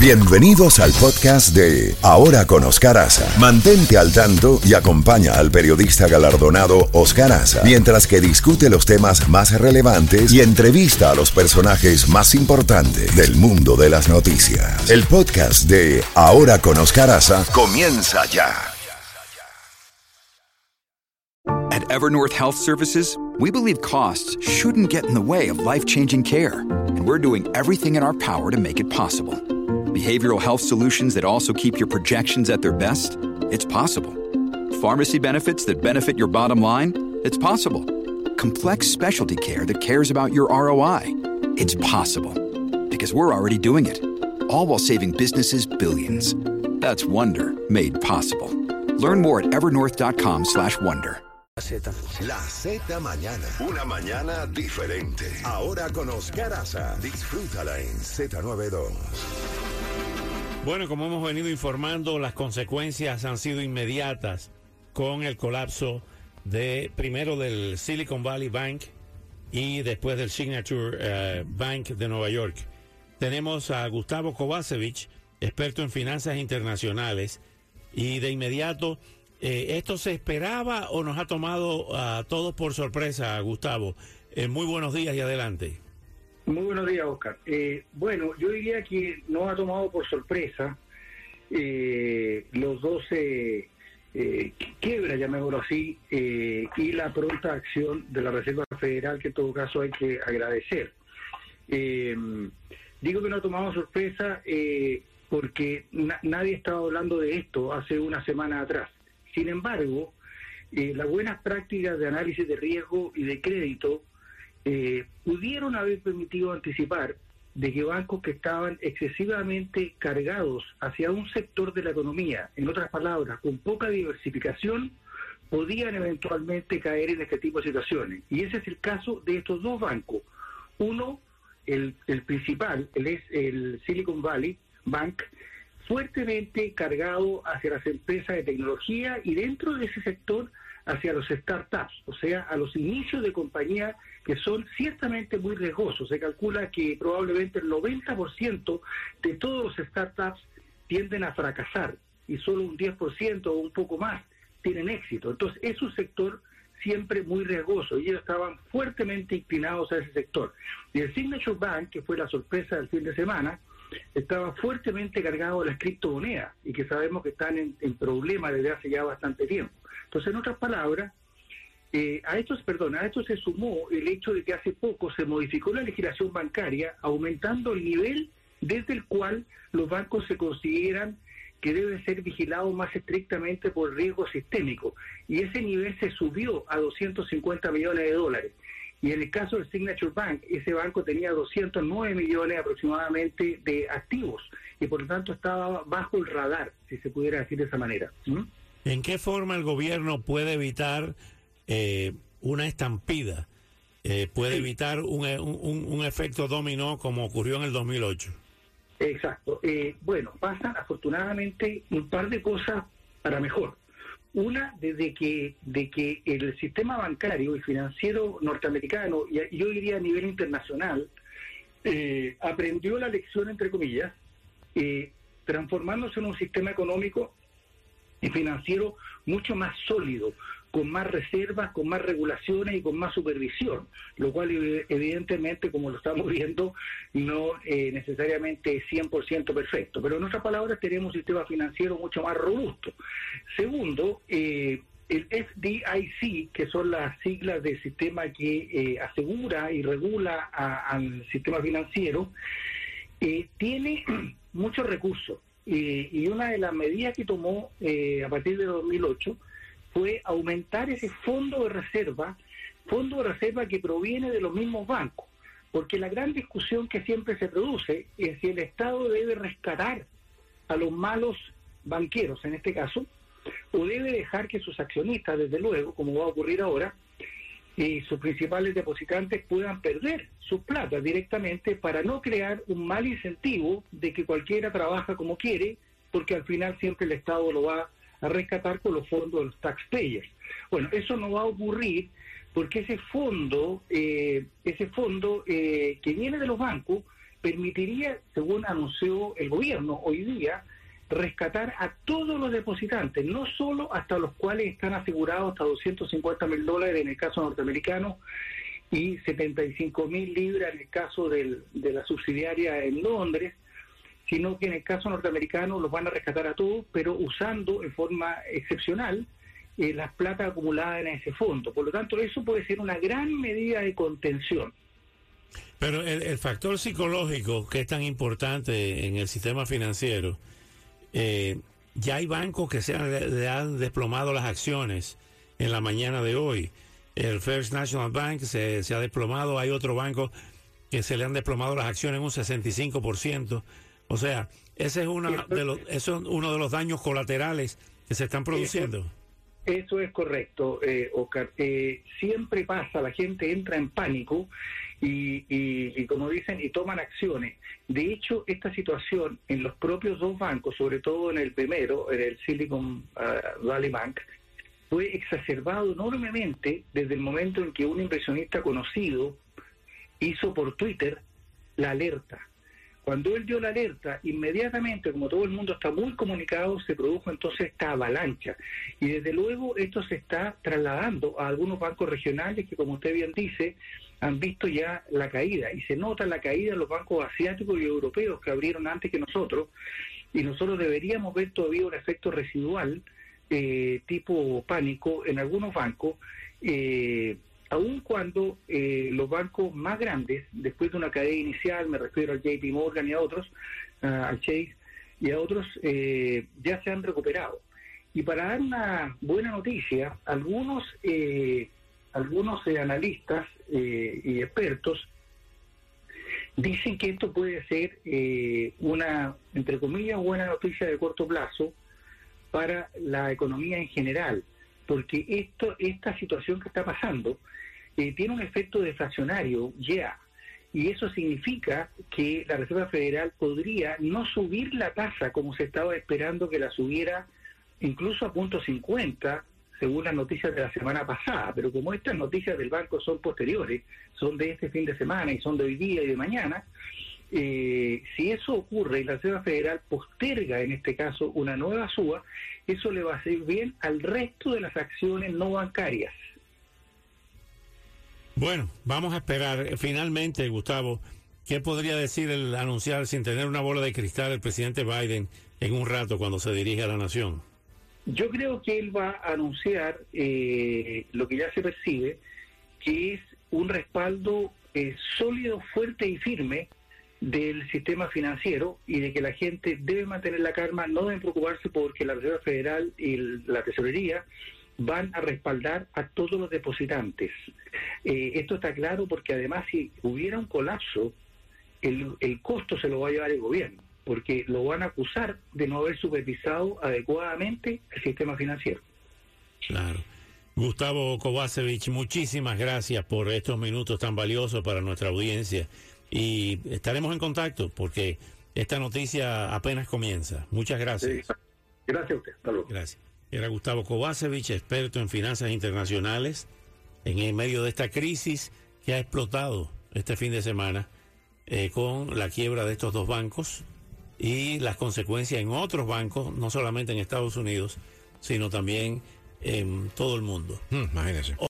Bienvenidos al podcast de Ahora con Oscar. Mantente al tanto y acompaña al periodista galardonado Oscar Aza mientras que discute los temas más relevantes y entrevista a los personajes más importantes del mundo de las noticias. El podcast de Ahora con Oscar Aza comienza ya. At Evernorth Health Services, we believe costs shouldn't get in the way of life-changing care, and we're doing everything in our power to make it possible. Behavioral health solutions that also keep your projections at their best? It's possible. Pharmacy benefits that benefit your bottom line? It's possible. Complex specialty care that cares about your ROI? It's possible. Because we're already doing it. All while saving businesses billions. That's Wonder made possible. Learn more at evernorth.com/wonder. La Z Mañana. Una mañana diferente. Ahora con Oscar Aza. Disfrútala en Z92. Bueno, como hemos venido informando, las consecuencias han sido inmediatas con el colapso de primero del Silicon Valley Bank y después del Signature eh, Bank de Nueva York. Tenemos a Gustavo Kovacevic, experto en finanzas internacionales, y de inmediato, eh, ¿esto se esperaba o nos ha tomado a todos por sorpresa, Gustavo? Eh, muy buenos días y adelante. Muy buenos días, Oscar. Eh, bueno, yo diría que nos ha tomado por sorpresa eh, los 12 eh, quiebras, llamémoslo así, eh, y la pronta acción de la Reserva Federal, que en todo caso hay que agradecer. Eh, digo que no ha tomado sorpresa eh, porque na- nadie estaba hablando de esto hace una semana atrás. Sin embargo, eh, las buenas prácticas de análisis de riesgo y de crédito eh, pudieron haber permitido anticipar de que bancos que estaban excesivamente cargados hacia un sector de la economía, en otras palabras, con poca diversificación, podían eventualmente caer en este tipo de situaciones. Y ese es el caso de estos dos bancos. Uno, el, el principal, el, es el Silicon Valley Bank, fuertemente cargado hacia las empresas de tecnología y dentro de ese sector hacia los startups, o sea, a los inicios de compañías que son ciertamente muy riesgosos. Se calcula que probablemente el 90% de todos los startups tienden a fracasar y solo un 10% o un poco más tienen éxito. Entonces, es un sector siempre muy riesgoso y ellos estaban fuertemente inclinados a ese sector. Y el Signature Bank, que fue la sorpresa del fin de semana, estaba fuertemente cargado de las criptomonedas y que sabemos que están en, en problemas desde hace ya bastante tiempo. Entonces, en otras palabras, eh, a esto, perdón, a esto se sumó el hecho de que hace poco se modificó la legislación bancaria, aumentando el nivel desde el cual los bancos se consideran que deben ser vigilados más estrictamente por riesgo sistémico. Y ese nivel se subió a 250 millones de dólares. Y en el caso del Signature Bank, ese banco tenía 209 millones aproximadamente de activos y por lo tanto estaba bajo el radar, si se pudiera decir de esa manera. ¿Mm? ¿En qué forma el gobierno puede evitar eh, una estampida? Eh, ¿Puede evitar un, un- un efecto dominó como ocurrió en el 2008? Exacto. Eh, bueno, pasan afortunadamente un par de cosas para mejor. Una, desde que, de que el sistema bancario y financiero norteamericano, y y yo diría a nivel internacional, eh, aprendió la lección, entre comillas, eh, transformándose en un sistema económico y financiero mucho más sólido, con más reservas, con más regulaciones y con más supervisión, lo cual ev- evidentemente, como lo estamos viendo, no eh, necesariamente es 100% perfecto. Pero en otras palabras, tenemos un sistema financiero mucho más robusto. Segundo, eh, el FDIC, que son las siglas del sistema que eh, asegura y regula al sistema financiero, eh, tiene muchos recursos. Eh, y una de las medidas que tomó eh, a partir de 2008 fue aumentar ese fondo de reserva, fondo de reserva que proviene de los mismos bancos. Porque la gran discusión que siempre se produce es si el Estado debe rescatar a los malos banqueros, en este caso, o debe dejar que sus accionistas, desde luego, como va a ocurrir ahora, y sus principales depositantes puedan perder sus plata directamente para no crear un mal incentivo de que cualquiera trabaja como quiere, porque al final siempre el Estado lo va a rescatar con los fondos de los taxpayers. Bueno, eso no va a ocurrir porque ese fondo, eh, ese fondo eh, que viene de los bancos, permitiría, según anunció el gobierno hoy día, rescatar a todos los depositantes, no solo hasta los cuales están asegurados hasta 250 mil dólares en el caso norteamericano y 75 mil libras en el caso de la subsidiaria en Londres, sino que en el caso norteamericano los van a rescatar a todos, pero usando en forma excepcional eh, las plata acumuladas en ese fondo. Por lo tanto, eso puede ser una gran medida de contención. Pero el, factor psicológico que es tan importante en el sistema financiero, eh, ya hay bancos que se han desplomado las acciones en la mañana de hoy. El First National Bank se, se ha desplomado, hay otro banco que se le han desplomado las acciones en un 65%. O sea, ese es, uno de los, eso es uno de los daños colaterales que se están produciendo. Eso, es correcto, eh, Oscar. Eh, siempre pasa, la gente entra en pánico y, y, como dicen, y toman acciones. De hecho, esta situación en los propios dos bancos, sobre todo en el primero, en el Silicon uh, Valley Bank, fue exacerbado enormemente desde el momento en que un inversionista conocido hizo por Twitter la alerta cuando él dio la alerta, inmediatamente, como todo el mundo está muy comunicado, se produjo entonces esta avalancha. Y desde luego esto se está trasladando a algunos bancos regionales que, como usted bien dice, han visto ya la caída. Y se nota la caída en los bancos asiáticos y europeos que abrieron antes que nosotros. Y nosotros deberíamos ver todavía un efecto residual eh, tipo pánico en algunos bancos. Eh, aun cuando eh, los bancos más grandes, después de una caída inicial, me refiero al JP Morgan y a otros, al Chase y a otros, eh, ya se han recuperado. Y para dar una buena noticia, algunos, eh, algunos analistas y expertos dicen que esto puede ser una, entre comillas, buena noticia de corto plazo para la economía en general porque esto, esta situación que está pasando eh, tiene un efecto deflacionario ya. Y eso significa que la Reserva Federal podría no subir la tasa como se estaba esperando que la subiera incluso a punto 50, según las noticias de la semana pasada. Pero como estas noticias del banco son posteriores, son de este fin de semana y son de hoy día y de mañana, eh, si eso ocurre y la Reserva Federal posterga en este caso una nueva suba, eso le va a hacer bien al resto de las acciones no bancarias. Bueno, vamos a esperar. Finalmente, Gustavo, ¿qué podría decir el anunciar sin tener una bola de cristal el presidente Biden en un rato cuando se dirige a la nación? Yo creo que él va a anunciar eh, lo que ya se percibe, que es un respaldo eh, sólido, fuerte y firme del sistema financiero y de que la gente debe mantener la calma, no deben preocuparse porque la Reserva Federal y la Tesorería van a respaldar a todos los depositantes. Eh, esto está claro porque además si hubiera un colapso, el, el costo se lo va a llevar el gobierno, porque lo van a acusar de no haber supervisado adecuadamente el sistema financiero. Claro. Gustavo Kovacevic, muchísimas gracias por estos minutos tan valiosos para nuestra audiencia y estaremos en contacto porque esta noticia apenas comienza. Muchas gracias. Gracias a usted. Hasta luego. Gracias. Era Gustavo Kovacevic, experto en finanzas internacionales, en el medio de esta crisis que ha explotado este fin de semana eh, con la quiebra de estos dos bancos y las consecuencias en otros bancos, no solamente en Estados Unidos, sino también en todo el mundo. Hmm, imagínese.